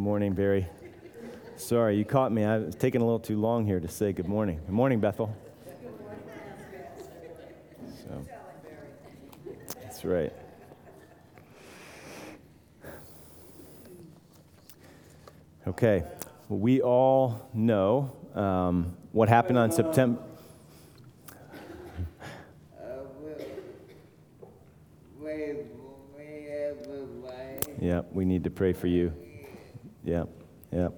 morning, Barry. Sorry, you caught me. I was taking a little too long here to say good morning. Good morning, Bethel. So, that's right. Okay, we all know um, what happened on September. Yeah, we need to pray for you. Yeah, yeah.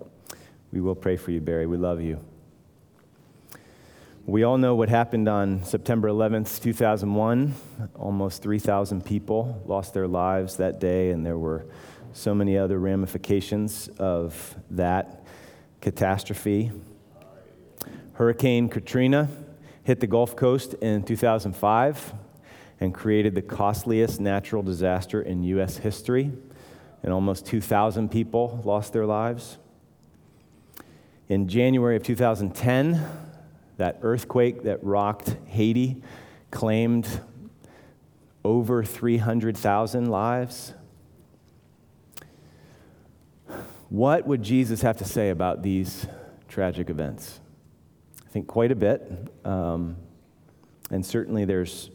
We will pray for you, Barry. We love you. We all know what happened on September 11th, 2001. Almost 3,000 people lost their lives that day, and there were so many other ramifications of that catastrophe. Hurricane Katrina hit the Gulf Coast in 2005 and created the costliest natural disaster in U.S. history and almost 2,000 people lost their lives. In January of 2010, that earthquake that rocked Haiti claimed over 300,000 lives. What would Jesus have to say about these tragic events? I think quite a bit. Um, and certainly there's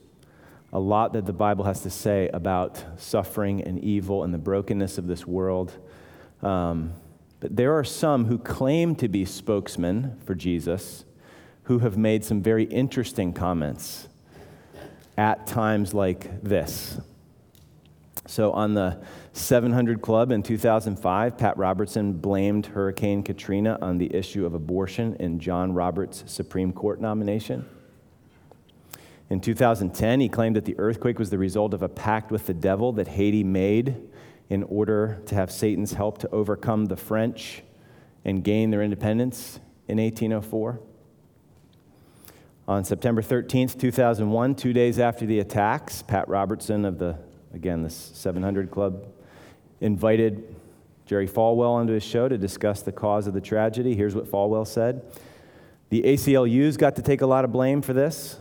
a lot that the Bible has to say about suffering and evil and the brokenness of this world. Um, but there are some who claim to be spokesmen for Jesus who have made some very interesting comments at times like this. So, on the 700 Club in 2005, Pat Robertson blamed Hurricane Katrina on the issue of abortion in John Roberts' Supreme Court nomination. In 2010, he claimed that the earthquake was the result of a pact with the devil that Haiti made in order to have Satan's help to overcome the French and gain their independence in 1804. On September 13th, 2001, two days after the attacks, Pat Robertson of the, again, the 700 Club, invited Jerry Falwell onto his show to discuss the cause of the tragedy. Here's what Falwell said The ACLU's got to take a lot of blame for this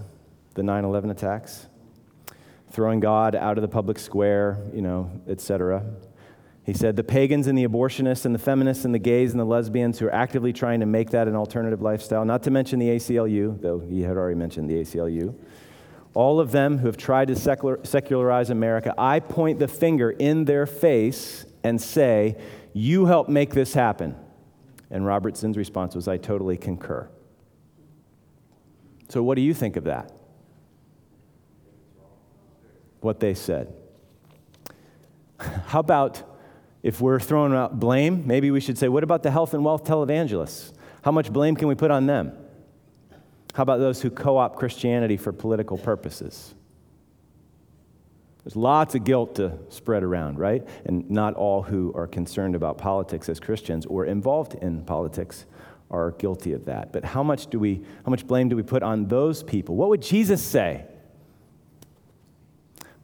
the 9 11 attacks, throwing God out of the public square, you know, etc. He said the pagans and the abortionists and the feminists and the gays and the lesbians who are actively trying to make that an alternative lifestyle, not to mention the ACLU, though he had already mentioned the ACLU, all of them who have tried to secular, secularize America, I point the finger in their face and say, You help make this happen. And Robertson's response was, I totally concur. So, what do you think of that? What they said. How about if we're throwing out blame, maybe we should say, what about the health and wealth televangelists? How much blame can we put on them? How about those who co opt Christianity for political purposes? There's lots of guilt to spread around, right? And not all who are concerned about politics as Christians or involved in politics are guilty of that. But how much do we how much blame do we put on those people? What would Jesus say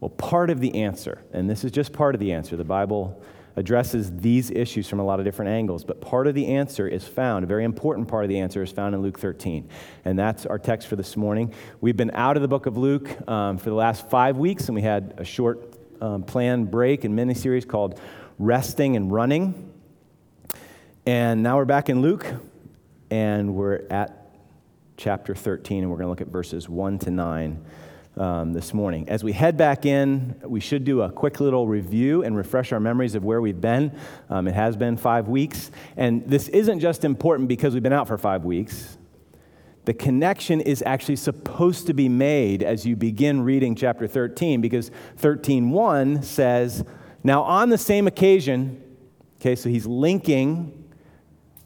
well, part of the answer, and this is just part of the answer, the Bible addresses these issues from a lot of different angles, but part of the answer is found, a very important part of the answer is found in Luke 13. And that's our text for this morning. We've been out of the book of Luke um, for the last five weeks, and we had a short um, planned break and mini series called Resting and Running. And now we're back in Luke, and we're at chapter 13, and we're going to look at verses 1 to 9 um, this morning. As we head back in, we should do a quick little review and refresh our memories of where we've been. Um, it has been five weeks. And this isn't just important because we've been out for five weeks. The connection is actually supposed to be made as you begin reading chapter 13 because 13:1 says, "Now on the same occasion, okay, so he's linking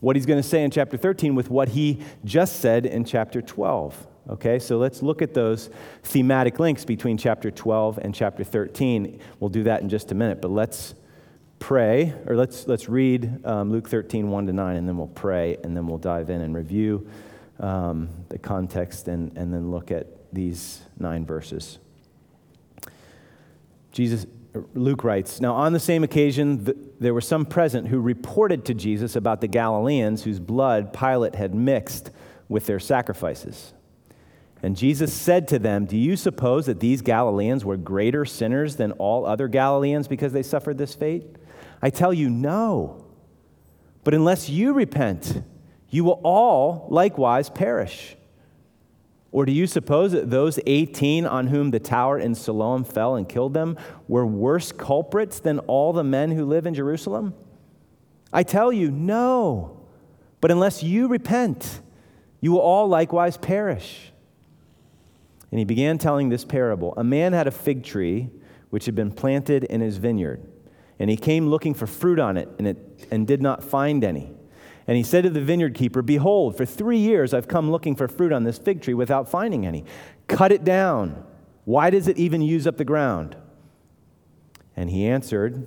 what he's going to say in chapter 13 with what he just said in chapter 12. Okay, so let's look at those thematic links between chapter 12 and chapter 13. We'll do that in just a minute, but let's pray, or let's, let's read um, Luke 13, 1 to 9, and then we'll pray, and then we'll dive in and review um, the context and, and then look at these nine verses. Jesus, Luke writes, Now on the same occasion, the, there were some present who reported to Jesus about the Galileans whose blood Pilate had mixed with their sacrifices. And Jesus said to them, Do you suppose that these Galileans were greater sinners than all other Galileans because they suffered this fate? I tell you, no. But unless you repent, you will all likewise perish. Or do you suppose that those 18 on whom the tower in Siloam fell and killed them were worse culprits than all the men who live in Jerusalem? I tell you, no. But unless you repent, you will all likewise perish. And he began telling this parable A man had a fig tree which had been planted in his vineyard, and he came looking for fruit on it and, it, and did not find any. And he said to the vineyard keeper, Behold, for three years I've come looking for fruit on this fig tree without finding any. Cut it down. Why does it even use up the ground? And he answered,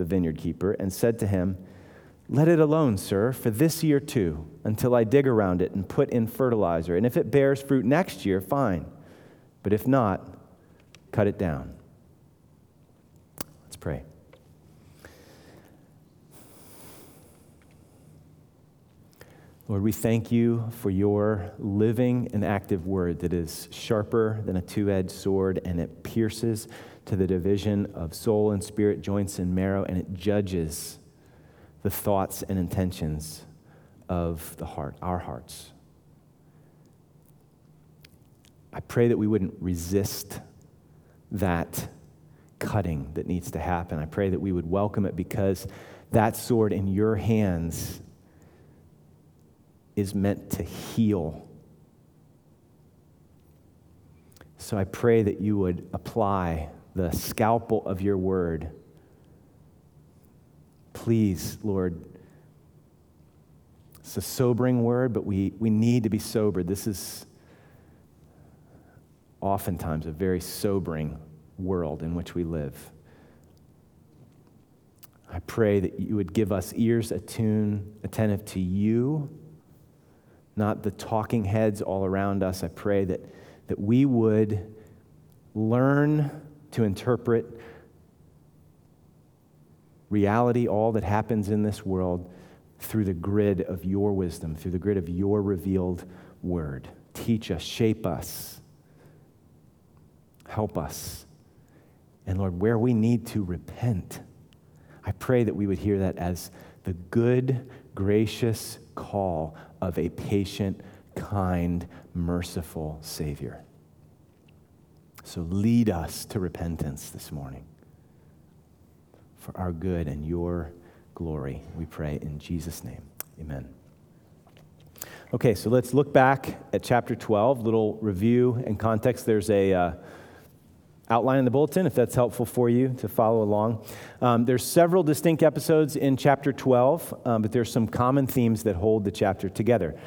the vineyard keeper, and said to him, Let it alone, sir, for this year too, until I dig around it and put in fertilizer. And if it bears fruit next year, fine. But if not, cut it down. Let's pray. Lord, we thank you for your living and active word that is sharper than a two edged sword and it pierces to the division of soul and spirit, joints and marrow, and it judges the thoughts and intentions of the heart, our hearts. I pray that we wouldn't resist that cutting that needs to happen. I pray that we would welcome it because that sword in your hands is meant to heal. So I pray that you would apply the scalpel of your word. Please, Lord. It's a sobering word, but we, we need to be sobered. This is oftentimes a very sobering world in which we live. I pray that you would give us ears attuned, attentive to you not the talking heads all around us. I pray that, that we would learn to interpret reality, all that happens in this world, through the grid of your wisdom, through the grid of your revealed word. Teach us, shape us, help us. And Lord, where we need to repent, I pray that we would hear that as the good, gracious call of a patient, kind, merciful Savior. So lead us to repentance this morning for our good and your glory. We pray in Jesus' name. Amen. Okay, so let's look back at chapter 12, little review and context. There's a uh, outline in the bulletin if that's helpful for you to follow along. Um, there's several distinct episodes in chapter 12, um, but there's some common themes that hold the chapter together.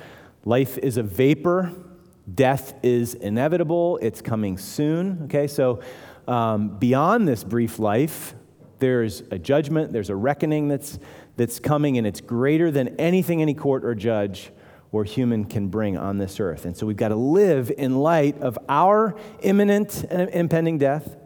Life is a vapor, death is inevitable, it's coming soon. Okay, so um, beyond this brief life, there's a judgment, there's a reckoning that's, that's coming, and it's greater than anything any court or judge or human can bring on this earth. And so we've got to live in light of our imminent and impending death,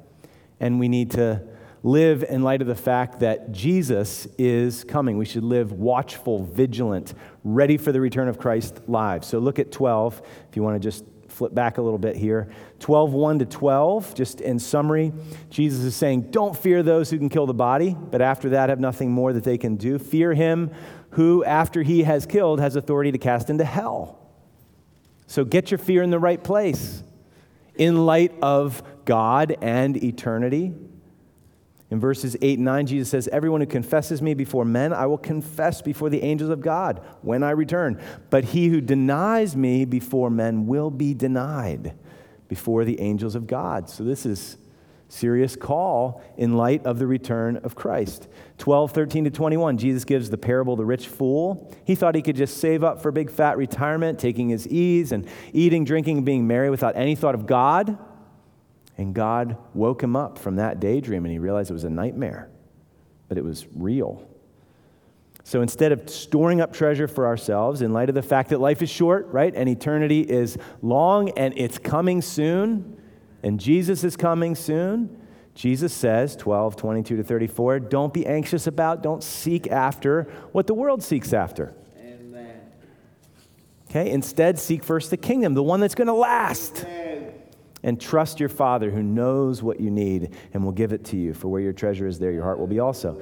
and we need to live in light of the fact that Jesus is coming. We should live watchful, vigilant, ready for the return of Christ live. So look at 12, if you want to just flip back a little bit here. 12, 1 to 12, just in summary, Jesus is saying, Don't fear those who can kill the body, but after that have nothing more that they can do. Fear him who, after he has killed, has authority to cast into hell. So get your fear in the right place in light of God and eternity. In verses 8 and 9, Jesus says, Everyone who confesses me before men, I will confess before the angels of God when I return. But he who denies me before men will be denied before the angels of God. So this is serious call in light of the return of Christ. 12, 13 to 21, Jesus gives the parable the rich fool. He thought he could just save up for big fat retirement, taking his ease and eating, drinking, and being merry without any thought of God. And God woke him up from that daydream and he realized it was a nightmare, but it was real. So instead of storing up treasure for ourselves, in light of the fact that life is short, right, and eternity is long and it's coming soon, and Jesus is coming soon. Jesus says, 12, 22 to 34, don't be anxious about, don't seek after what the world seeks after. Amen. Okay, instead, seek first the kingdom, the one that's going to last. Amen. And trust your Father who knows what you need and will give it to you. For where your treasure is, there your heart will be also.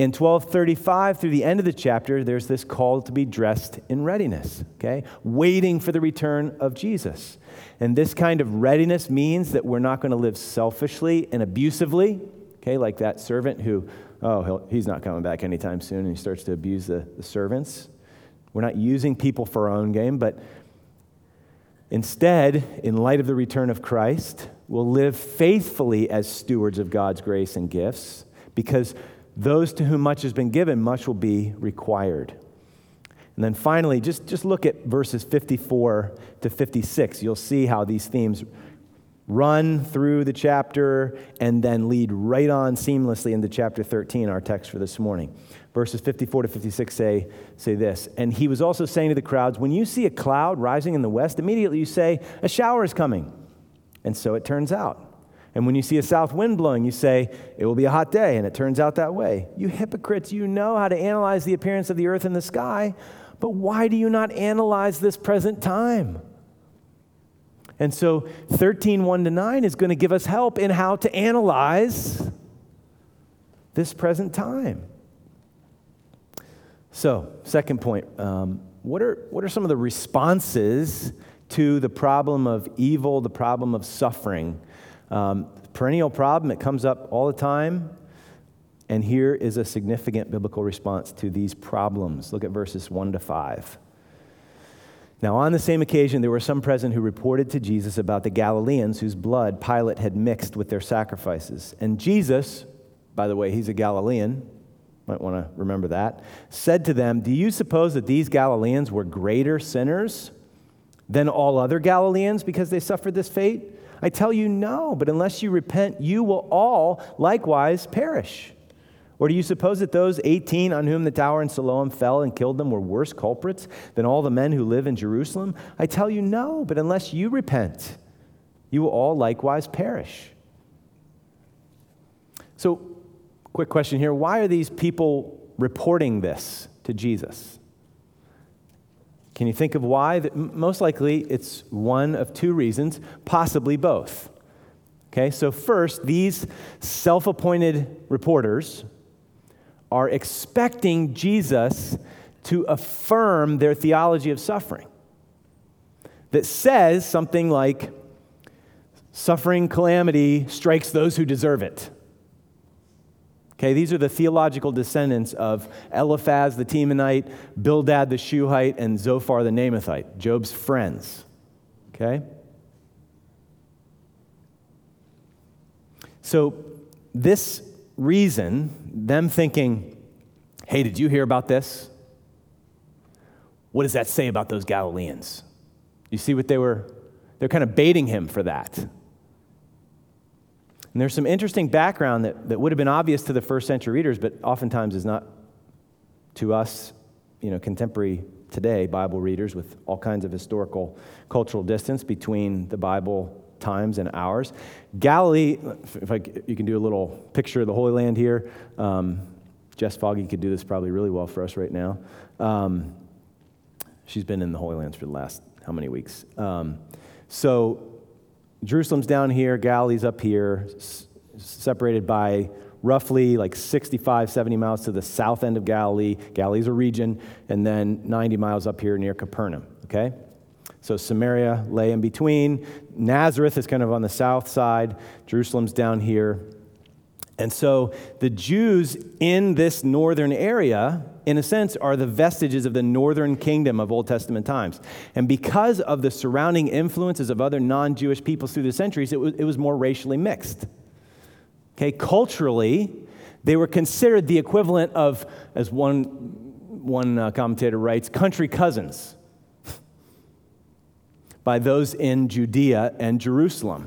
In 1235 through the end of the chapter, there's this call to be dressed in readiness, okay? Waiting for the return of Jesus. And this kind of readiness means that we're not going to live selfishly and abusively, okay? Like that servant who, oh, he's not coming back anytime soon, and he starts to abuse the, the servants. We're not using people for our own game, but instead, in light of the return of Christ, we'll live faithfully as stewards of God's grace and gifts because those to whom much has been given, much will be required. And then finally, just, just look at verses 54 to 56. You'll see how these themes run through the chapter and then lead right on seamlessly into chapter 13, our text for this morning. Verses 54 to 56 say, say this And he was also saying to the crowds, When you see a cloud rising in the west, immediately you say, A shower is coming. And so it turns out. And when you see a south wind blowing, you say, It will be a hot day, and it turns out that way. You hypocrites, you know how to analyze the appearance of the earth and the sky, but why do you not analyze this present time? And so 13, 1 to 9 is going to give us help in how to analyze this present time. So, second point um, what, are, what are some of the responses to the problem of evil, the problem of suffering? Um, perennial problem, it comes up all the time. And here is a significant biblical response to these problems. Look at verses 1 to 5. Now, on the same occasion, there were some present who reported to Jesus about the Galileans whose blood Pilate had mixed with their sacrifices. And Jesus, by the way, he's a Galilean, might want to remember that, said to them, Do you suppose that these Galileans were greater sinners than all other Galileans because they suffered this fate? I tell you, no, but unless you repent, you will all likewise perish. Or do you suppose that those 18 on whom the tower in Siloam fell and killed them were worse culprits than all the men who live in Jerusalem? I tell you, no, but unless you repent, you will all likewise perish. So, quick question here why are these people reporting this to Jesus? Can you think of why? Most likely it's one of two reasons, possibly both. Okay, so first, these self appointed reporters are expecting Jesus to affirm their theology of suffering that says something like, suffering calamity strikes those who deserve it. Okay, these are the theological descendants of Eliphaz the Temanite, Bildad the Shuhite, and Zophar the Naamathite, Job's friends. Okay? So, this reason, them thinking, hey, did you hear about this? What does that say about those Galileans? You see what they were? They're kind of baiting him for that. And there's some interesting background that, that would have been obvious to the first century readers, but oftentimes is not to us, you know, contemporary today Bible readers with all kinds of historical, cultural distance between the Bible times and ours. Galilee, if I, you can do a little picture of the Holy Land here. Um, Jess Foggy could do this probably really well for us right now. Um, she's been in the Holy Lands for the last how many weeks? Um, so Jerusalem's down here, Galilee's up here, s- separated by roughly like 65, 70 miles to the south end of Galilee. Galilee's a region, and then 90 miles up here near Capernaum, okay? So Samaria lay in between. Nazareth is kind of on the south side. Jerusalem's down here. And so the Jews in this northern area, in a sense, are the vestiges of the northern kingdom of Old Testament times. And because of the surrounding influences of other non Jewish peoples through the centuries, it was, it was more racially mixed. Okay, culturally, they were considered the equivalent of, as one, one uh, commentator writes, country cousins by those in Judea and Jerusalem.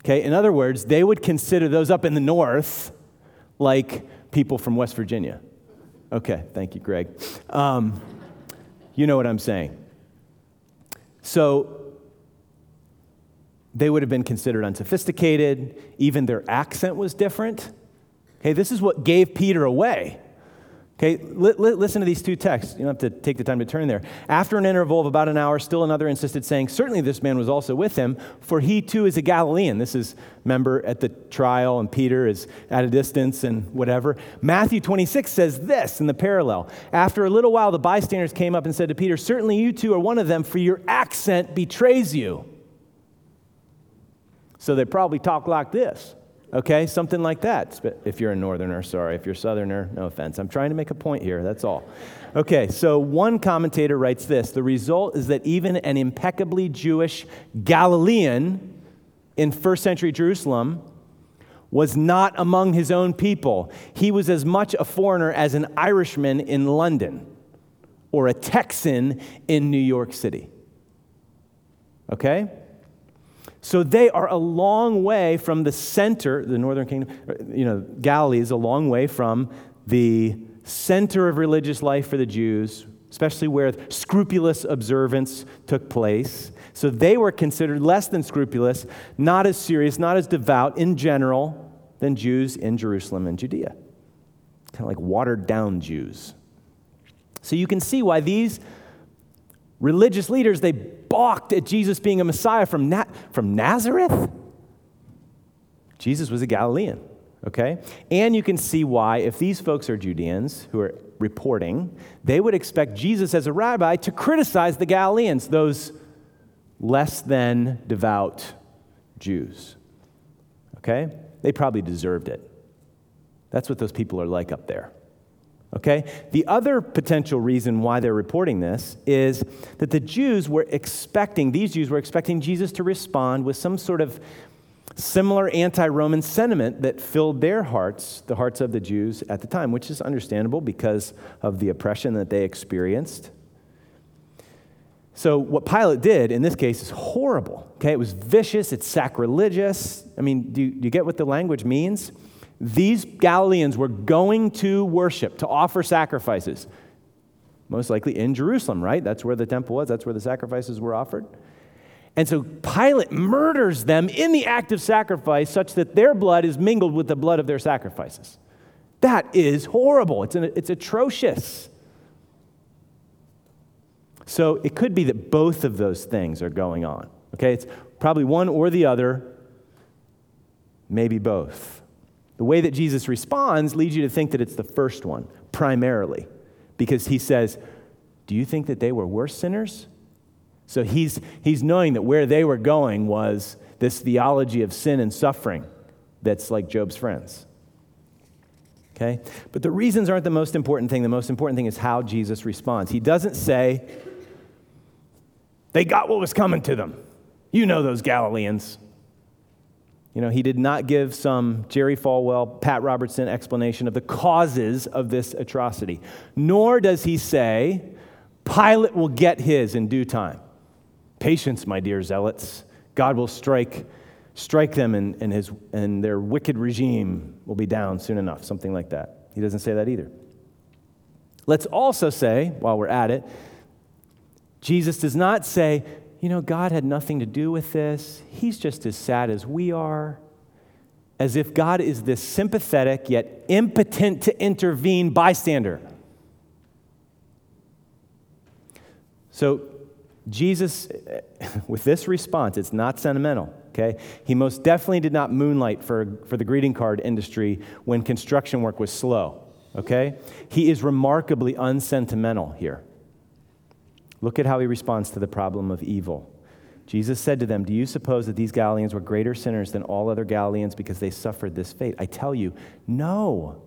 Okay, in other words, they would consider those up in the north like people from West Virginia. Okay, thank you, Greg. Um, you know what I'm saying. So, they would have been considered unsophisticated. Even their accent was different. Okay, this is what gave Peter away. Okay, li- li- listen to these too texts. You don't have to take the time to turn there. After an interval of about an hour, still another insisted, saying, Certainly this man was also with him, for he too is a Galilean. This is, remember, at the trial, and Peter is at a distance and whatever. Matthew 26 says this in the parallel. After a little while, the bystanders came up and said to Peter, Certainly you two are one of them, for your accent betrays you. So they probably talk like this. Okay, something like that. If you're a northerner, sorry. If you're a southerner, no offense. I'm trying to make a point here, that's all. Okay, so one commentator writes this The result is that even an impeccably Jewish Galilean in first century Jerusalem was not among his own people. He was as much a foreigner as an Irishman in London or a Texan in New York City. Okay? So they are a long way from the center, the northern kingdom, you know, Galilee is a long way from the center of religious life for the Jews, especially where scrupulous observance took place. So they were considered less than scrupulous, not as serious, not as devout in general than Jews in Jerusalem and Judea. Kind of like watered down Jews. So you can see why these religious leaders, they balked at Jesus being a Messiah from, Na- from Nazareth. Jesus was a Galilean, okay? And you can see why, if these folks are Judeans who are reporting, they would expect Jesus as a rabbi to criticize the Galileans, those less than devout Jews, okay? They probably deserved it. That's what those people are like up there. Okay? The other potential reason why they're reporting this is that the Jews were expecting, these Jews were expecting Jesus to respond with some sort of similar anti Roman sentiment that filled their hearts, the hearts of the Jews at the time, which is understandable because of the oppression that they experienced. So, what Pilate did in this case is horrible. Okay? It was vicious, it's sacrilegious. I mean, do you, do you get what the language means? These Galileans were going to worship, to offer sacrifices, most likely in Jerusalem, right? That's where the temple was, that's where the sacrifices were offered. And so Pilate murders them in the act of sacrifice such that their blood is mingled with the blood of their sacrifices. That is horrible. It's, an, it's atrocious. So it could be that both of those things are going on. Okay, it's probably one or the other, maybe both. The way that Jesus responds leads you to think that it's the first one, primarily, because he says, Do you think that they were worse sinners? So he's, he's knowing that where they were going was this theology of sin and suffering that's like Job's friends. Okay? But the reasons aren't the most important thing. The most important thing is how Jesus responds. He doesn't say, They got what was coming to them. You know those Galileans. You know, he did not give some Jerry Falwell, Pat Robertson explanation of the causes of this atrocity. Nor does he say, Pilate will get his in due time. Patience, my dear zealots. God will strike, strike them, and, and, his, and their wicked regime will be down soon enough, something like that. He doesn't say that either. Let's also say, while we're at it, Jesus does not say, you know, God had nothing to do with this. He's just as sad as we are. As if God is this sympathetic yet impotent to intervene bystander. So, Jesus, with this response, it's not sentimental, okay? He most definitely did not moonlight for, for the greeting card industry when construction work was slow, okay? He is remarkably unsentimental here. Look at how he responds to the problem of evil. Jesus said to them, Do you suppose that these Galileans were greater sinners than all other Galileans because they suffered this fate? I tell you, no.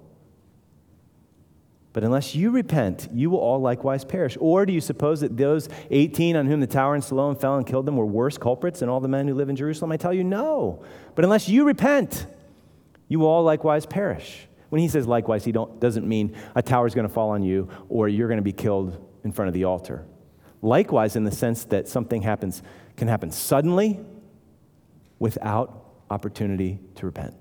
But unless you repent, you will all likewise perish. Or do you suppose that those 18 on whom the tower in Siloam fell and killed them were worse culprits than all the men who live in Jerusalem? I tell you, no. But unless you repent, you will all likewise perish. When he says likewise, he doesn't mean a tower is going to fall on you or you're going to be killed in front of the altar. Likewise, in the sense that something happens, can happen suddenly without opportunity to repent,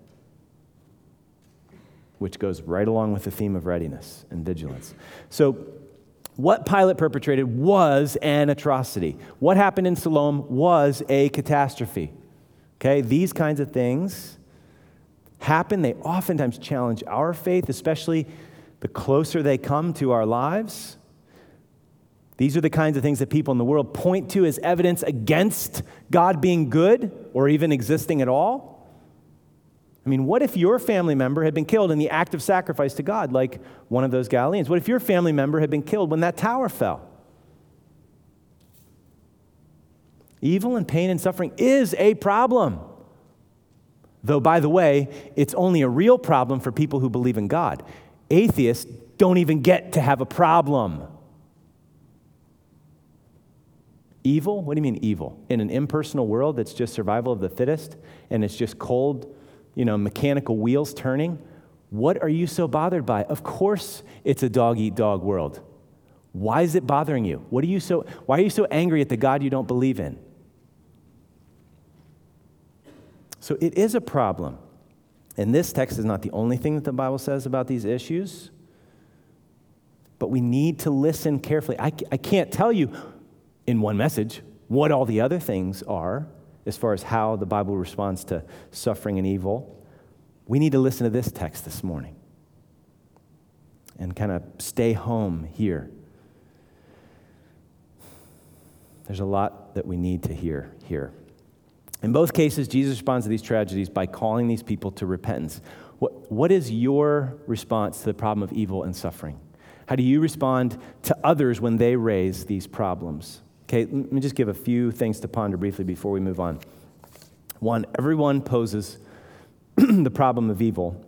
which goes right along with the theme of readiness and vigilance. So, what Pilate perpetrated was an atrocity. What happened in Siloam was a catastrophe. Okay, these kinds of things happen. They oftentimes challenge our faith, especially the closer they come to our lives. These are the kinds of things that people in the world point to as evidence against God being good or even existing at all. I mean, what if your family member had been killed in the act of sacrifice to God, like one of those Galileans? What if your family member had been killed when that tower fell? Evil and pain and suffering is a problem. Though, by the way, it's only a real problem for people who believe in God. Atheists don't even get to have a problem. Evil? What do you mean evil? In an impersonal world that's just survival of the fittest and it's just cold, you know, mechanical wheels turning? What are you so bothered by? Of course it's a dog eat dog world. Why is it bothering you? What are you so why are you so angry at the God you don't believe in? So it is a problem. And this text is not the only thing that the Bible says about these issues, but we need to listen carefully. I, I can't tell you in one message what all the other things are as far as how the Bible responds to suffering and evil. We need to listen to this text this morning and kind of stay home here. There's a lot that we need to hear here. In both cases, Jesus responds to these tragedies by calling these people to repentance. What, what is your response to the problem of evil and suffering? How do you respond to others when they raise these problems? Okay, let me just give a few things to ponder briefly before we move on. One, everyone poses the problem of evil.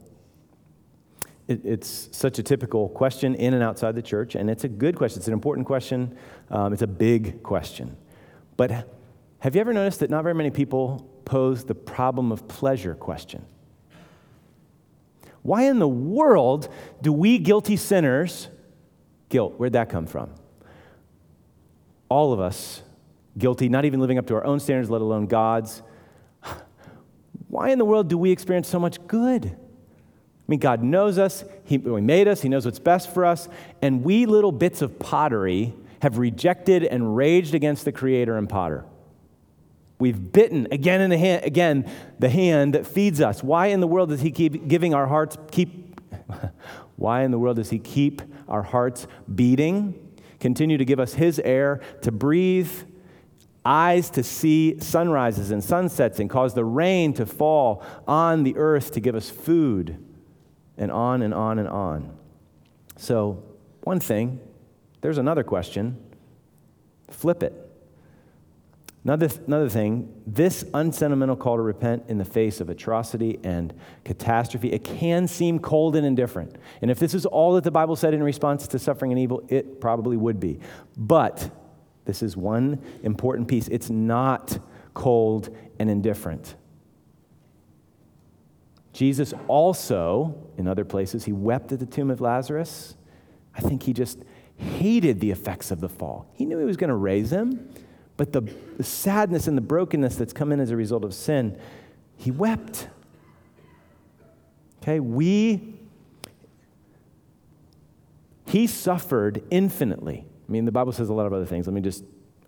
It, it's such a typical question in and outside the church, and it's a good question. It's an important question. Um, it's a big question. But have you ever noticed that not very many people pose the problem of pleasure question? Why in the world do we guilty sinners, guilt, where'd that come from? All of us guilty, not even living up to our own standards, let alone God's. Why in the world do we experience so much good? I mean, God knows us, He, made us, He knows what's best for us, and we little bits of pottery have rejected and raged against the Creator and Potter. We've bitten again and again the hand that feeds us. Why in the world does he keep giving our hearts keep Why in the world does he keep our hearts beating? Continue to give us his air to breathe, eyes to see sunrises and sunsets and cause the rain to fall on the earth to give us food and on and on and on. So, one thing, there's another question. Flip it. Another, another thing, this unsentimental call to repent in the face of atrocity and catastrophe, it can seem cold and indifferent. And if this is all that the Bible said in response to suffering and evil, it probably would be. But this is one important piece it's not cold and indifferent. Jesus also, in other places, he wept at the tomb of Lazarus. I think he just hated the effects of the fall. He knew he was going to raise him. But the, the sadness and the brokenness that's come in as a result of sin, he wept. Okay, we, he suffered infinitely. I mean, the Bible says a lot of other things. Let me just,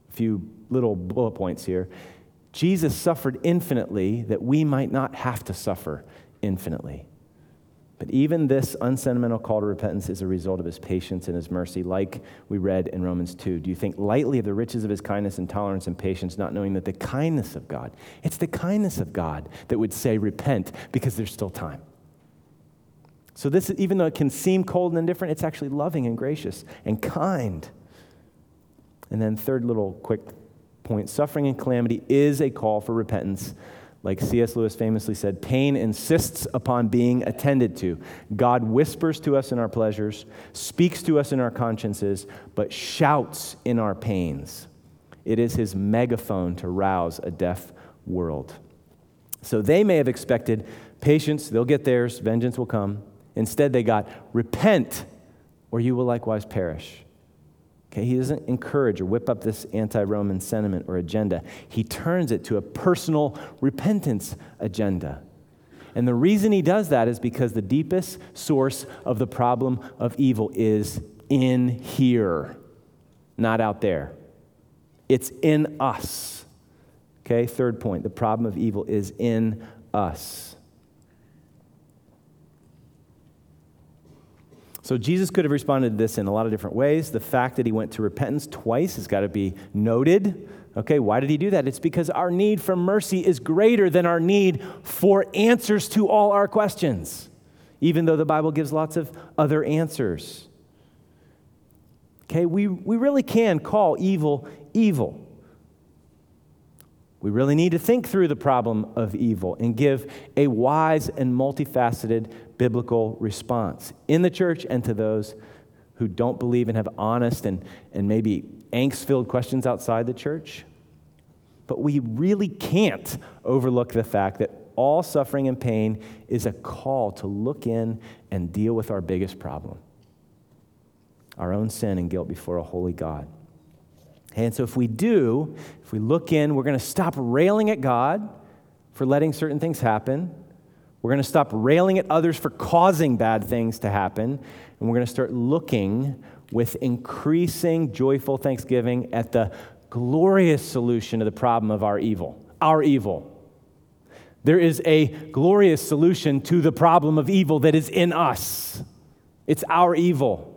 a few little bullet points here. Jesus suffered infinitely that we might not have to suffer infinitely. But even this unsentimental call to repentance is a result of his patience and his mercy, like we read in Romans 2. Do you think lightly of the riches of his kindness and tolerance and patience, not knowing that the kindness of God, it's the kindness of God that would say, repent, because there's still time. So, this, even though it can seem cold and indifferent, it's actually loving and gracious and kind. And then, third little quick point suffering and calamity is a call for repentance like C.S. Lewis famously said, pain insists upon being attended to. God whispers to us in our pleasures, speaks to us in our consciences, but shouts in our pains. It is his megaphone to rouse a deaf world. So they may have expected patience, they'll get theirs, vengeance will come. Instead, they got repent, or you will likewise perish. Okay, he doesn't encourage or whip up this anti Roman sentiment or agenda. He turns it to a personal repentance agenda. And the reason he does that is because the deepest source of the problem of evil is in here, not out there. It's in us. Okay, third point the problem of evil is in us. So Jesus could have responded to this in a lot of different ways. The fact that he went to repentance twice has got to be noted. Okay, why did he do that? It's because our need for mercy is greater than our need for answers to all our questions, even though the Bible gives lots of other answers. Okay, we, we really can call evil evil. We really need to think through the problem of evil and give a wise and multifaceted biblical response in the church and to those who don't believe and have honest and, and maybe angst filled questions outside the church. But we really can't overlook the fact that all suffering and pain is a call to look in and deal with our biggest problem our own sin and guilt before a holy God. And so, if we do, if we look in, we're going to stop railing at God for letting certain things happen. We're going to stop railing at others for causing bad things to happen. And we're going to start looking with increasing joyful thanksgiving at the glorious solution to the problem of our evil. Our evil. There is a glorious solution to the problem of evil that is in us. It's our evil.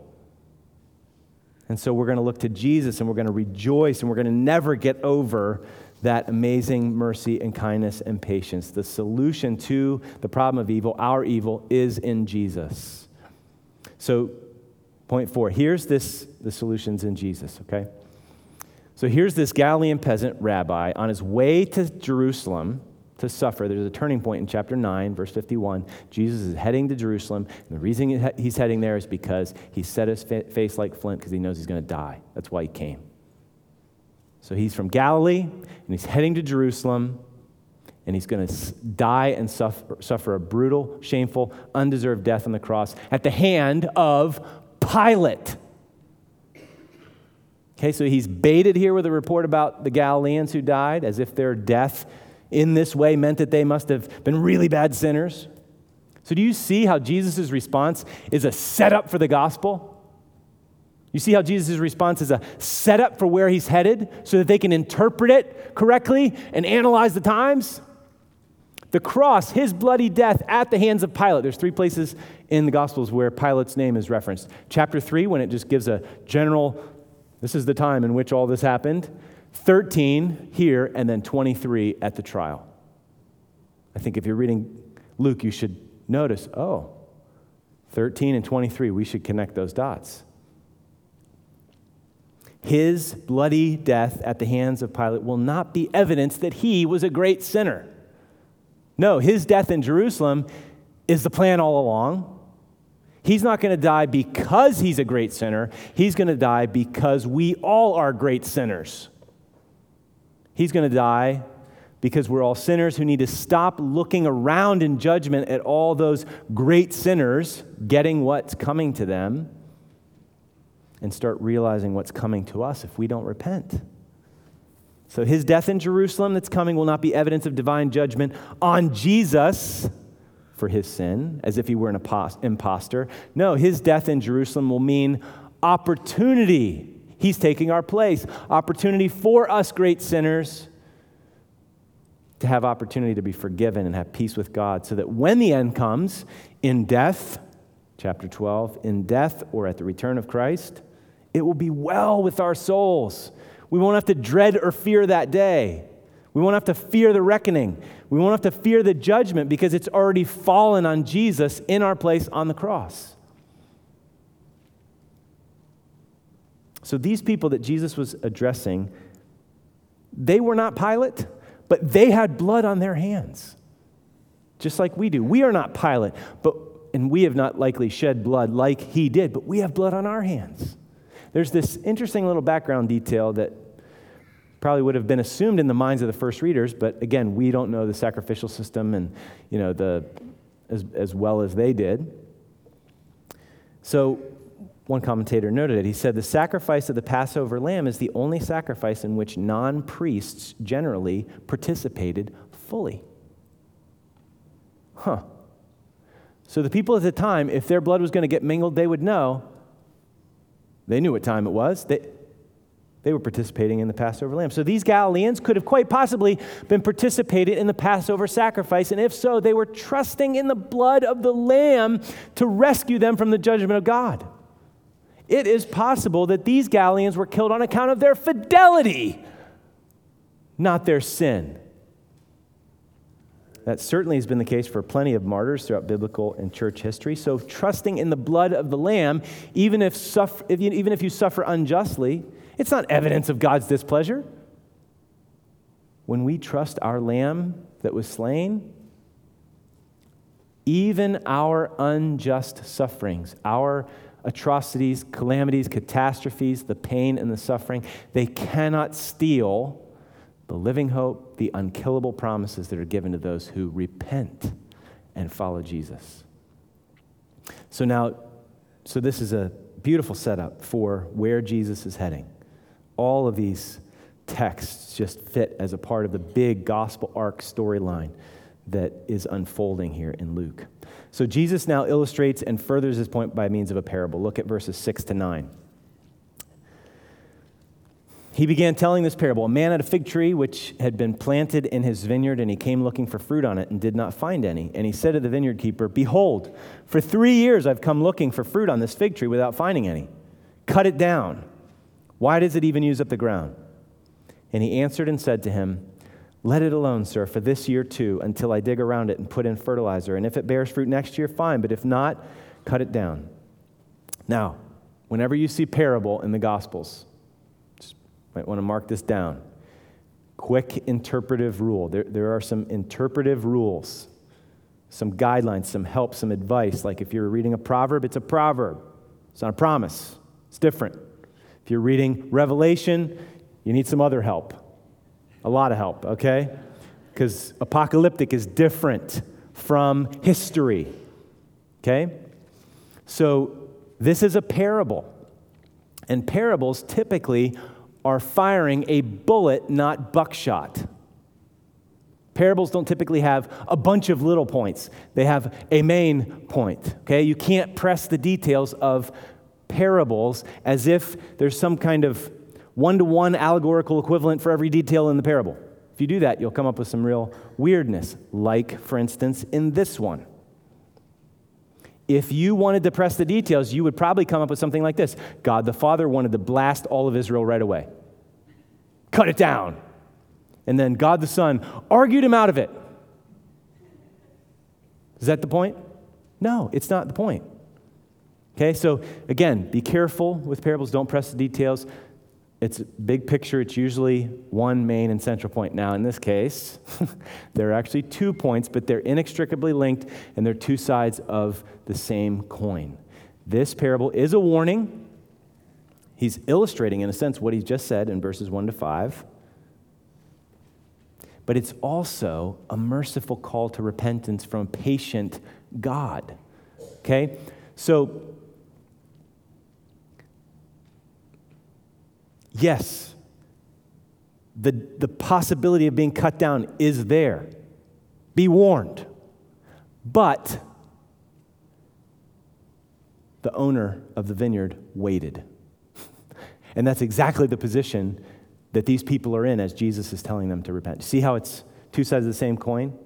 And so we're going to look to Jesus and we're going to rejoice and we're going to never get over that amazing mercy and kindness and patience. The solution to the problem of evil, our evil, is in Jesus. So, point four here's this the solutions in Jesus, okay? So here's this Galilean peasant rabbi on his way to Jerusalem to suffer. There's a turning point in chapter 9, verse 51. Jesus is heading to Jerusalem, and the reason he's heading there is because he set his face like flint because he knows he's going to die. That's why he came. So he's from Galilee, and he's heading to Jerusalem, and he's going to die and suffer, suffer a brutal, shameful, undeserved death on the cross at the hand of Pilate. Okay, so he's baited here with a report about the Galileans who died, as if their death in this way meant that they must have been really bad sinners. So, do you see how Jesus' response is a setup for the gospel? You see how Jesus' response is a setup for where he's headed so that they can interpret it correctly and analyze the times? The cross, his bloody death at the hands of Pilate. There's three places in the Gospels where Pilate's name is referenced. Chapter 3, when it just gives a general this is the time in which all this happened. 13 here, and then 23 at the trial. I think if you're reading Luke, you should notice oh, 13 and 23, we should connect those dots. His bloody death at the hands of Pilate will not be evidence that he was a great sinner. No, his death in Jerusalem is the plan all along. He's not going to die because he's a great sinner. He's going to die because we all are great sinners. He's going to die because we're all sinners who need to stop looking around in judgment at all those great sinners getting what's coming to them and start realizing what's coming to us if we don't repent. So, his death in Jerusalem that's coming will not be evidence of divine judgment on Jesus for his sin, as if he were an impostor. No, his death in Jerusalem will mean opportunity. He's taking our place. Opportunity for us, great sinners, to have opportunity to be forgiven and have peace with God, so that when the end comes, in death, chapter 12, in death or at the return of Christ, it will be well with our souls. We won't have to dread or fear that day. We won't have to fear the reckoning. We won't have to fear the judgment because it's already fallen on Jesus in our place on the cross. So these people that Jesus was addressing, they were not Pilate, but they had blood on their hands, just like we do. We are not Pilate, but and we have not likely shed blood like he did, but we have blood on our hands. There's this interesting little background detail that probably would have been assumed in the minds of the first readers, but again, we don't know the sacrificial system and, you know, the, as, as well as they did. So one commentator noted it. He said, The sacrifice of the Passover lamb is the only sacrifice in which non priests generally participated fully. Huh. So the people at the time, if their blood was going to get mingled, they would know. They knew what time it was. They, They were participating in the Passover lamb. So these Galileans could have quite possibly been participated in the Passover sacrifice. And if so, they were trusting in the blood of the lamb to rescue them from the judgment of God. It is possible that these Galileans were killed on account of their fidelity, not their sin. That certainly has been the case for plenty of martyrs throughout biblical and church history. So, trusting in the blood of the Lamb, even if, suffer, if you, even if you suffer unjustly, it's not evidence of God's displeasure. When we trust our Lamb that was slain, even our unjust sufferings, our atrocities, calamities, catastrophes, the pain and the suffering, they cannot steal the living hope, the unkillable promises that are given to those who repent and follow Jesus. So now, so this is a beautiful setup for where Jesus is heading. All of these texts just fit as a part of the big gospel arc storyline that is unfolding here in Luke. So Jesus now illustrates and furthers his point by means of a parable. Look at verses 6 to 9 he began telling this parable. A man had a fig tree which had been planted in his vineyard, and he came looking for fruit on it and did not find any. And he said to the vineyard keeper, Behold, for three years I've come looking for fruit on this fig tree without finding any. Cut it down. Why does it even use up the ground? And he answered and said to him, Let it alone, sir, for this year too, until I dig around it and put in fertilizer. And if it bears fruit next year, fine, but if not, cut it down. Now, whenever you see parable in the Gospels, might want to mark this down. Quick interpretive rule. There, there are some interpretive rules, some guidelines, some help, some advice. Like if you're reading a proverb, it's a proverb, it's not a promise, it's different. If you're reading Revelation, you need some other help. A lot of help, okay? Because apocalyptic is different from history, okay? So this is a parable. And parables typically are firing a bullet, not buckshot. Parables don't typically have a bunch of little points, they have a main point. Okay? You can't press the details of parables as if there's some kind of one to one allegorical equivalent for every detail in the parable. If you do that, you'll come up with some real weirdness, like, for instance, in this one. If you wanted to press the details, you would probably come up with something like this God the Father wanted to blast all of Israel right away. Cut it down. And then God the Son argued him out of it. Is that the point? No, it's not the point. Okay, so again, be careful with parables. Don't press the details. It's big picture, it's usually one main and central point. Now, in this case, there are actually two points, but they're inextricably linked and they're two sides of the same coin. This parable is a warning. He's illustrating, in a sense, what he just said in verses 1 to 5. But it's also a merciful call to repentance from a patient God. Okay? So, yes, the, the possibility of being cut down is there. Be warned. But the owner of the vineyard waited. and that's exactly the position that these people are in as Jesus is telling them to repent. See how it's two sides of the same coin?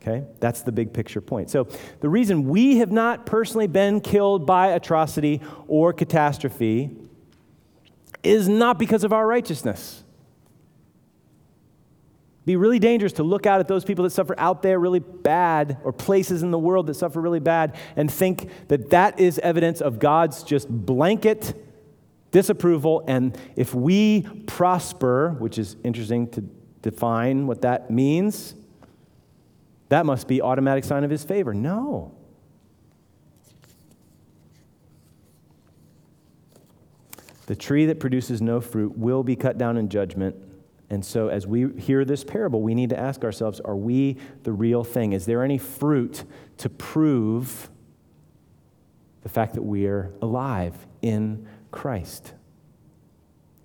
Okay? That's the big picture point. So, the reason we have not personally been killed by atrocity or catastrophe is not because of our righteousness. Be really dangerous to look out at those people that suffer out there really bad or places in the world that suffer really bad and think that that is evidence of God's just blanket disapproval. And if we prosper, which is interesting to define what that means, that must be automatic sign of his favor. No. The tree that produces no fruit will be cut down in judgment. And so, as we hear this parable, we need to ask ourselves are we the real thing? Is there any fruit to prove the fact that we are alive in Christ?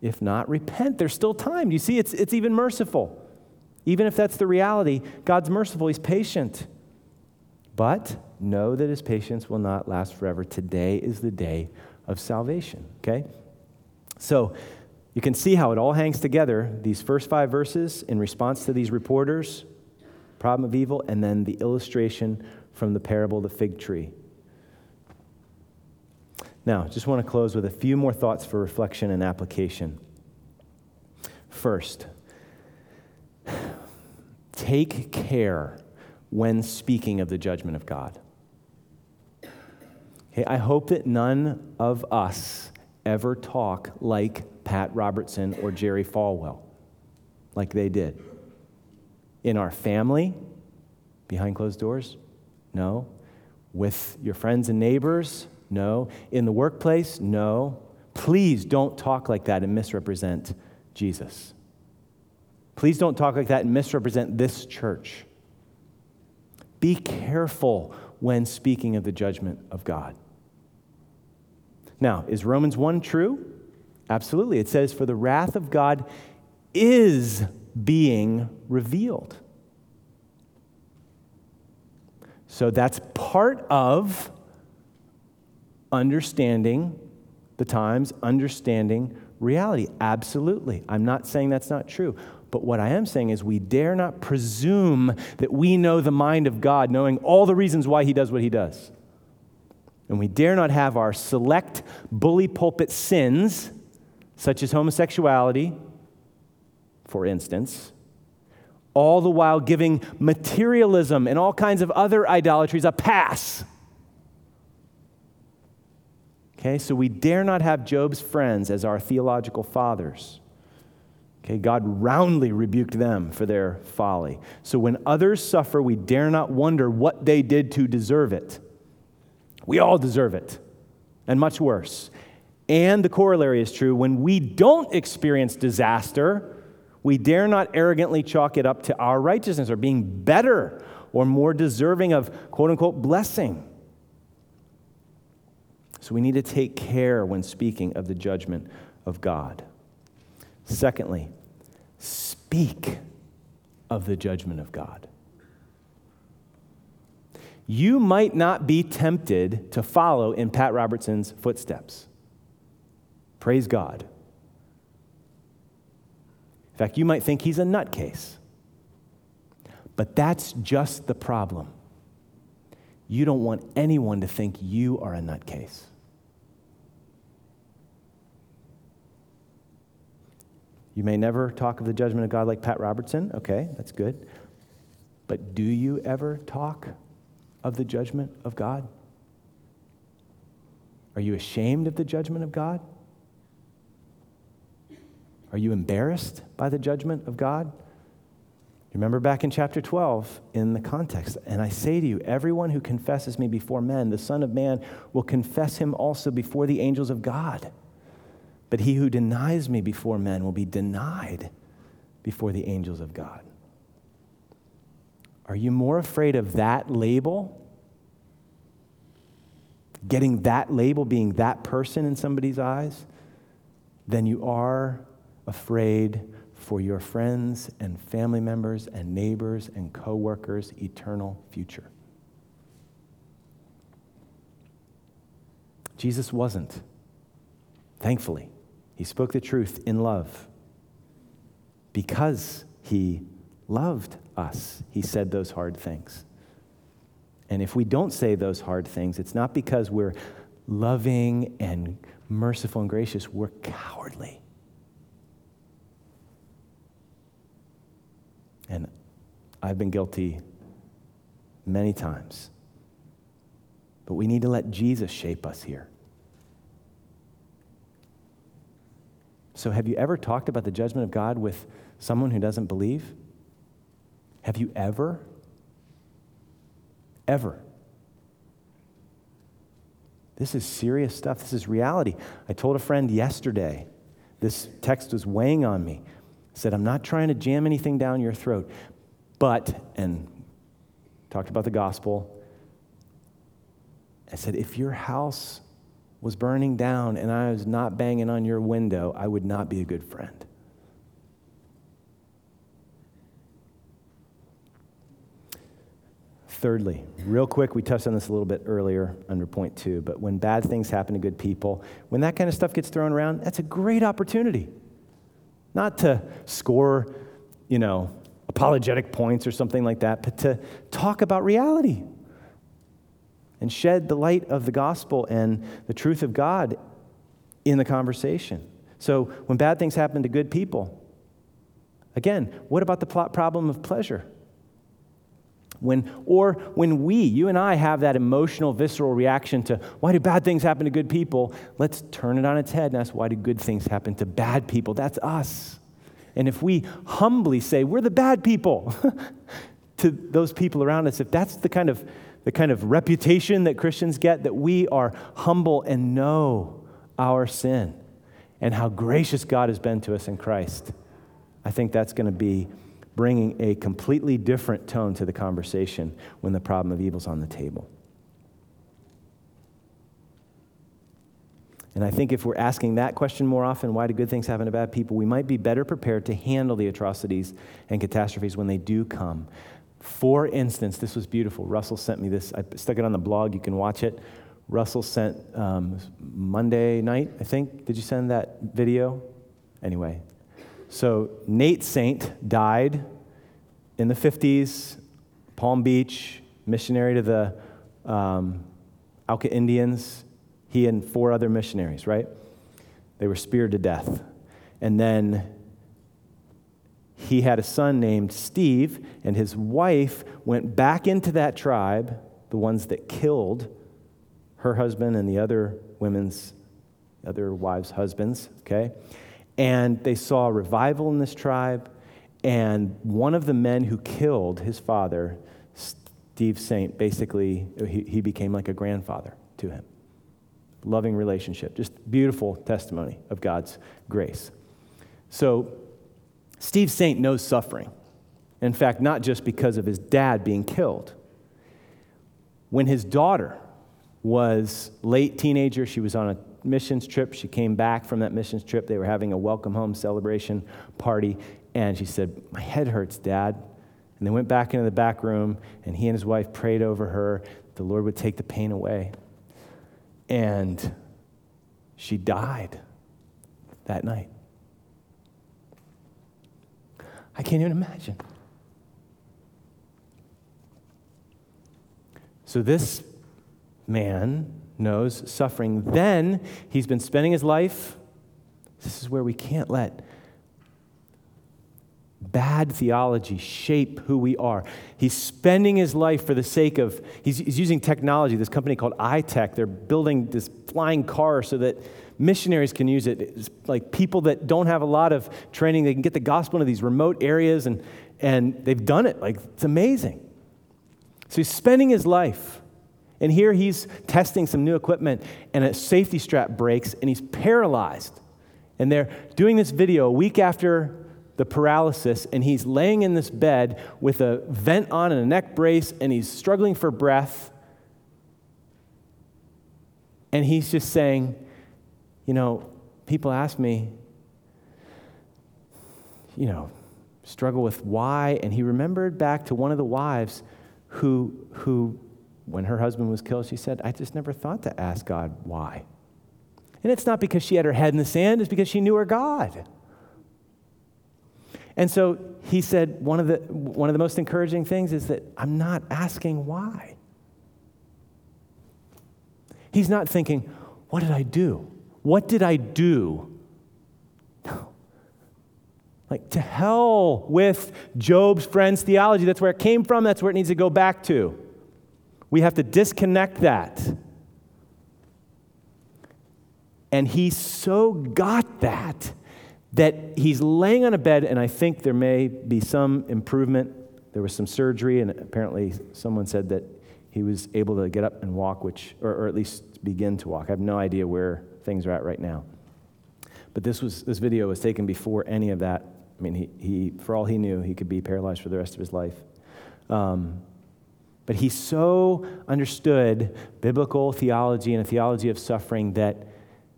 If not, repent. There's still time. You see, it's, it's even merciful. Even if that's the reality, God's merciful, He's patient. But know that His patience will not last forever. Today is the day of salvation, okay? So, You can see how it all hangs together these first five verses in response to these reporters, problem of evil, and then the illustration from the parable of the fig tree. Now, just want to close with a few more thoughts for reflection and application. First, take care when speaking of the judgment of God. Okay, I hope that none of us ever talk like Pat Robertson or Jerry Falwell, like they did. In our family, behind closed doors? No. With your friends and neighbors? No. In the workplace? No. Please don't talk like that and misrepresent Jesus. Please don't talk like that and misrepresent this church. Be careful when speaking of the judgment of God. Now, is Romans 1 true? Absolutely. It says, For the wrath of God is being revealed. So that's part of understanding the times, understanding reality. Absolutely. I'm not saying that's not true. But what I am saying is, we dare not presume that we know the mind of God, knowing all the reasons why He does what He does. And we dare not have our select bully pulpit sins, such as homosexuality, for instance, all the while giving materialism and all kinds of other idolatries a pass. Okay, so we dare not have Job's friends as our theological fathers. Okay, God roundly rebuked them for their folly. So when others suffer, we dare not wonder what they did to deserve it. We all deserve it, and much worse. And the corollary is true when we don't experience disaster, we dare not arrogantly chalk it up to our righteousness or being better or more deserving of quote unquote blessing. So we need to take care when speaking of the judgment of God. Secondly, speak of the judgment of God you might not be tempted to follow in Pat Robertson's footsteps. Praise God. In fact, you might think he's a nutcase. But that's just the problem. You don't want anyone to think you are a nutcase. You may never talk of the judgment of God like Pat Robertson. Okay, that's good. But do you ever talk of the judgment of God? Are you ashamed of the judgment of God? Are you embarrassed by the judgment of God? Remember back in chapter 12 in the context, and I say to you, everyone who confesses me before men, the Son of Man will confess him also before the angels of God. But he who denies me before men will be denied before the angels of God. Are you more afraid of that label? Getting that label, being that person in somebody's eyes, than you are afraid for your friends and family members and neighbors and coworkers' eternal future. Jesus wasn't. Thankfully, he spoke the truth in love. Because he loved us, he said those hard things. And if we don't say those hard things, it's not because we're loving and merciful and gracious, we're cowardly. And I've been guilty many times. But we need to let Jesus shape us here. So, have you ever talked about the judgment of God with someone who doesn't believe? Have you ever? Ever. This is serious stuff. This is reality. I told a friend yesterday, this text was weighing on me. I said, I'm not trying to jam anything down your throat, but, and talked about the gospel. I said, if your house was burning down and I was not banging on your window, I would not be a good friend. Thirdly, real quick, we touched on this a little bit earlier under point two, but when bad things happen to good people, when that kind of stuff gets thrown around, that's a great opportunity not to score, you know, apologetic points or something like that, but to talk about reality and shed the light of the gospel and the truth of God in the conversation. So when bad things happen to good people, again, what about the problem of pleasure? When, or when we, you and I, have that emotional, visceral reaction to why do bad things happen to good people, let's turn it on its head and ask why do good things happen to bad people? That's us. And if we humbly say, we're the bad people to those people around us, if that's the kind of the kind of reputation that Christians get, that we are humble and know our sin and how gracious God has been to us in Christ, I think that's going to be bringing a completely different tone to the conversation when the problem of evil is on the table. And I think if we're asking that question more often, why do good things happen to bad people, we might be better prepared to handle the atrocities and catastrophes when they do come. For instance, this was beautiful. Russell sent me this. I stuck it on the blog. You can watch it. Russell sent um, Monday night, I think. Did you send that video? Anyway, so Nate Saint died in the 50s, Palm Beach, missionary to the um, Auca Indians. He and four other missionaries, right? They were speared to death. And then he had a son named Steve, and his wife went back into that tribe, the ones that killed her husband and the other women's, other wives' husbands, okay? And they saw a revival in this tribe. And one of the men who killed his father, Steve Saint, basically, he, he became like a grandfather to him. Loving relationship. Just beautiful testimony of God's grace. So, Steve Saint knows suffering. In fact, not just because of his dad being killed. When his daughter was late teenager, she was on a missions trip. She came back from that missions trip. They were having a welcome home celebration party. And she said, My head hurts, Dad. And they went back into the back room, and he and his wife prayed over her. The Lord would take the pain away. And she died that night. I can't even imagine. So, this man knows suffering. Then he's been spending his life. This is where we can't let bad theology shape who we are. He's spending his life for the sake of, he's, he's using technology, this company called I-TEC. They're building this flying car so that missionaries can use it. It's like people that don't have a lot of training, they can get the gospel into these remote areas, and, and they've done it. Like, it's amazing. So he's spending his life and here he's testing some new equipment, and a safety strap breaks, and he's paralyzed. And they're doing this video a week after the paralysis, and he's laying in this bed with a vent on and a neck brace, and he's struggling for breath. And he's just saying, You know, people ask me, you know, struggle with why. And he remembered back to one of the wives who, who when her husband was killed, she said, I just never thought to ask God why. And it's not because she had her head in the sand, it's because she knew her God. And so he said, one of the, one of the most encouraging things is that I'm not asking why. He's not thinking, what did I do? What did I do? Like, to hell with Job's friend's theology. That's where it came from, that's where it needs to go back to. We have to disconnect that. And he so got that that he's laying on a bed, and I think there may be some improvement. There was some surgery, and apparently someone said that he was able to get up and walk, which, or, or at least begin to walk. I have no idea where things are at right now. But this, was, this video was taken before any of that. I mean, he, he, for all he knew, he could be paralyzed for the rest of his life. Um, but he so understood biblical theology and a theology of suffering that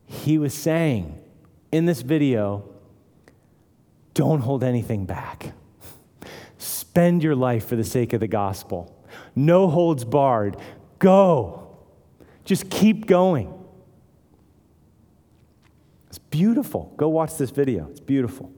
he was saying in this video don't hold anything back. Spend your life for the sake of the gospel. No holds barred. Go. Just keep going. It's beautiful. Go watch this video, it's beautiful.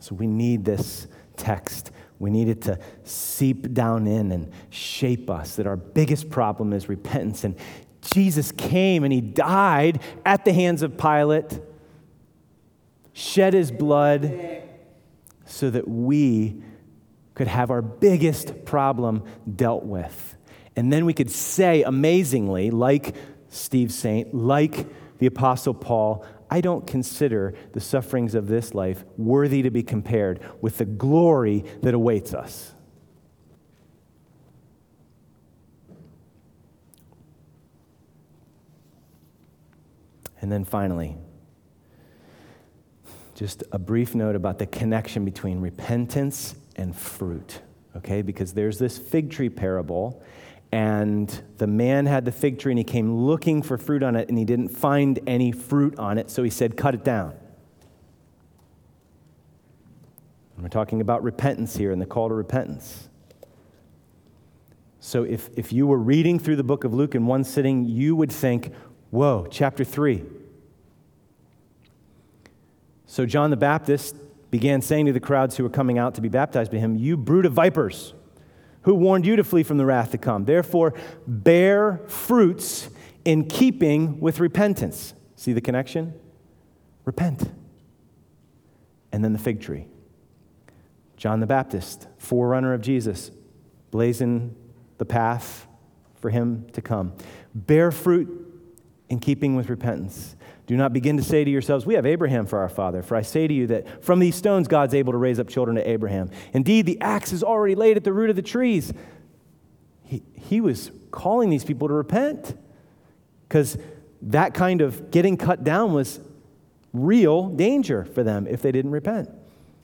So we need this text. We need it to seep down in and shape us that our biggest problem is repentance. And Jesus came and he died at the hands of Pilate, shed his blood so that we could have our biggest problem dealt with. And then we could say amazingly, like Steve Saint, like the Apostle Paul, I don't consider the sufferings of this life worthy to be compared with the glory that awaits us. And then finally, just a brief note about the connection between repentance and fruit, okay? Because there's this fig tree parable, and the man had the fig tree and he came looking for fruit on it and he didn't find any fruit on it, so he said, Cut it down. And we're talking about repentance here and the call to repentance. So if, if you were reading through the book of Luke in one sitting, you would think, Whoa, chapter 3. So John the Baptist began saying to the crowds who were coming out to be baptized by him, You brood of vipers, who warned you to flee from the wrath to come? Therefore, bear fruits in keeping with repentance. See the connection? Repent. And then the fig tree. John the Baptist, forerunner of Jesus, blazing the path for him to come. Bear fruit in keeping with repentance. Do not begin to say to yourselves, We have Abraham for our father. For I say to you that from these stones God's able to raise up children to Abraham. Indeed, the axe is already laid at the root of the trees. He, he was calling these people to repent because that kind of getting cut down was real danger for them if they didn't repent.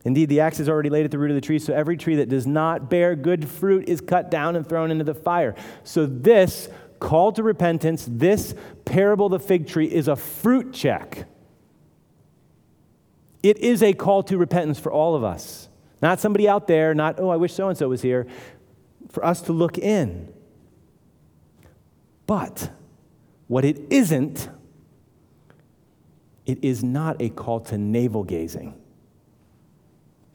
Indeed, the axe is already laid at the root of the tree, so every tree that does not bear good fruit is cut down and thrown into the fire. So, this call to repentance, this parable of the fig tree is a fruit check. It is a call to repentance for all of us. Not somebody out there, not, oh, I wish so and so was here, for us to look in. But what it isn't, it is not a call to navel gazing.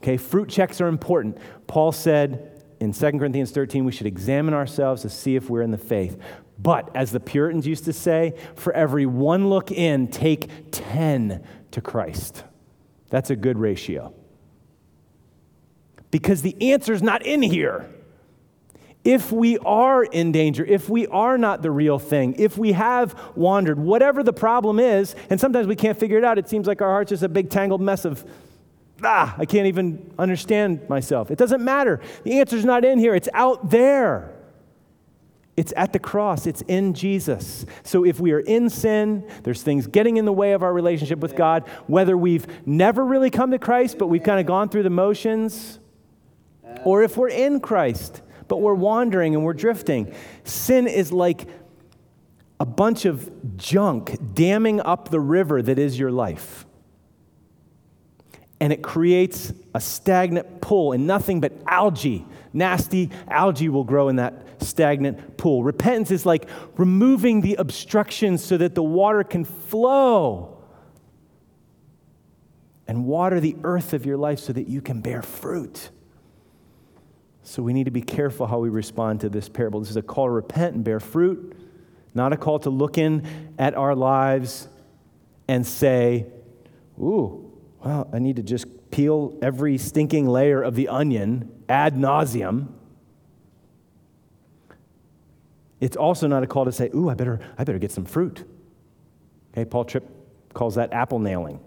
Okay, fruit checks are important. Paul said in 2 Corinthians 13, we should examine ourselves to see if we're in the faith. But as the Puritans used to say, for every one look in, take 10 to Christ. That's a good ratio. Because the answer is not in here. If we are in danger, if we are not the real thing, if we have wandered, whatever the problem is, and sometimes we can't figure it out, it seems like our heart's just a big tangled mess of, ah, I can't even understand myself. It doesn't matter. The answer's not in here, it's out there. It's at the cross, it's in Jesus. So if we are in sin, there's things getting in the way of our relationship with God, whether we've never really come to Christ, but we've kind of gone through the motions, or if we're in Christ, but we're wandering and we're drifting. Sin is like a bunch of junk damming up the river that is your life. And it creates a stagnant pool, and nothing but algae, nasty algae will grow in that stagnant pool. Repentance is like removing the obstructions so that the water can flow and water the earth of your life so that you can bear fruit. So we need to be careful how we respond to this parable. This is a call to repent and bear fruit, not a call to look in at our lives and say, Ooh, well, I need to just peel every stinking layer of the onion ad nauseum it's also not a call to say, ooh, I better, I better get some fruit. Okay, Paul Tripp calls that apple nailing.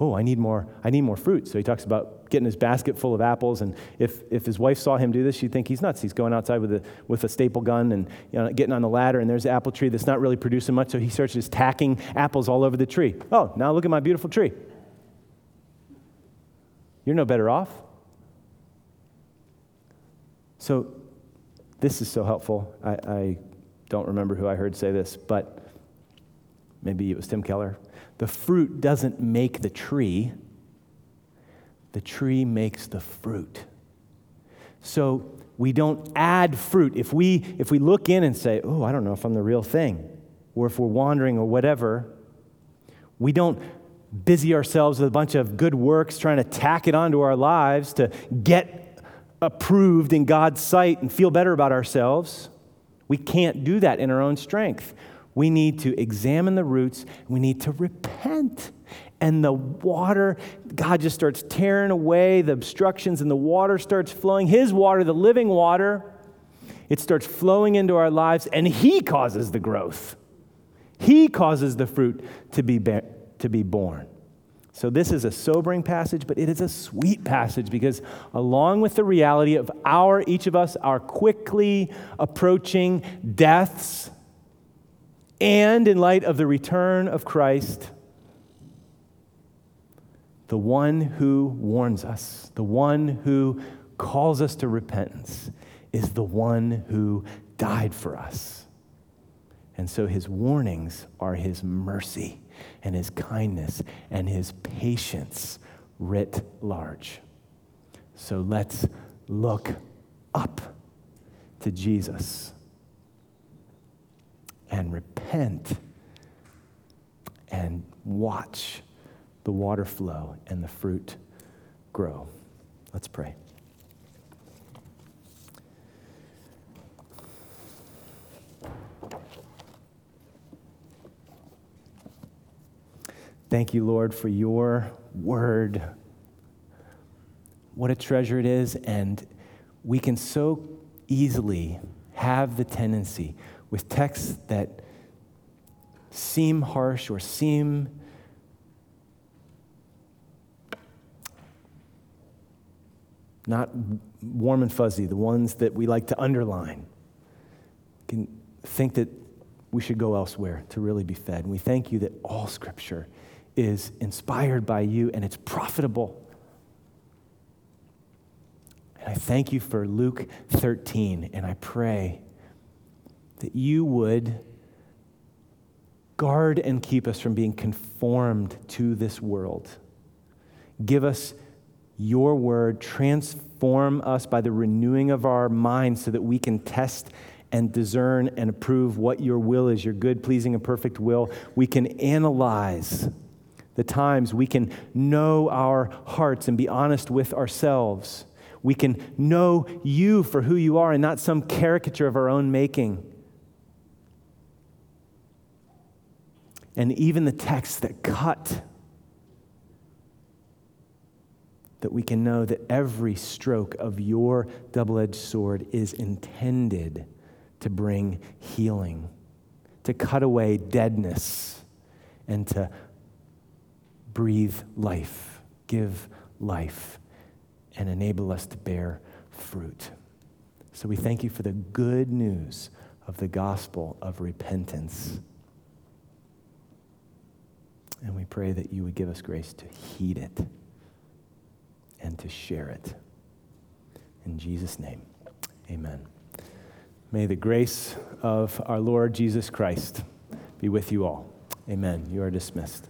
Oh, I need more, I need more fruit. So he talks about getting his basket full of apples. And if, if his wife saw him do this, she'd think he's nuts. He's going outside with a, with a staple gun and you know, getting on the ladder, and there's an apple tree that's not really producing much. So he starts just tacking apples all over the tree. Oh, now look at my beautiful tree. You're no better off. So this is so helpful. I, I don't remember who I heard say this, but maybe it was Tim Keller. The fruit doesn't make the tree, the tree makes the fruit. So we don't add fruit. If we, if we look in and say, oh, I don't know if I'm the real thing, or if we're wandering or whatever, we don't busy ourselves with a bunch of good works, trying to tack it onto our lives to get approved in God's sight and feel better about ourselves. We can't do that in our own strength. We need to examine the roots. We need to repent. And the water, God just starts tearing away the obstructions, and the water starts flowing. His water, the living water, it starts flowing into our lives, and He causes the growth. He causes the fruit to be, ba- to be born. So, this is a sobering passage, but it is a sweet passage because, along with the reality of our, each of us, our quickly approaching deaths, and in light of the return of Christ, the one who warns us, the one who calls us to repentance, is the one who died for us. And so his warnings are his mercy and his kindness and his patience writ large. So let's look up to Jesus and repent and watch the water flow and the fruit grow. Let's pray. Thank you, Lord, for your word. What a treasure it is. And we can so easily have the tendency with texts that seem harsh or seem not warm and fuzzy, the ones that we like to underline, can think that we should go elsewhere to really be fed. And we thank you that all scripture is inspired by you and it's profitable. And I thank you for Luke 13, and I pray that you would guard and keep us from being conformed to this world. Give us your word, transform us by the renewing of our minds so that we can test and discern and approve what your will is, your good, pleasing, and perfect will. We can analyze the times we can know our hearts and be honest with ourselves. We can know you for who you are and not some caricature of our own making. And even the texts that cut, that we can know that every stroke of your double edged sword is intended to bring healing, to cut away deadness, and to breathe life, give life, and enable us to bear fruit. So we thank you for the good news of the gospel of repentance. And we pray that you would give us grace to heed it and to share it. In Jesus' name, amen. May the grace of our Lord Jesus Christ be with you all. Amen. You are dismissed.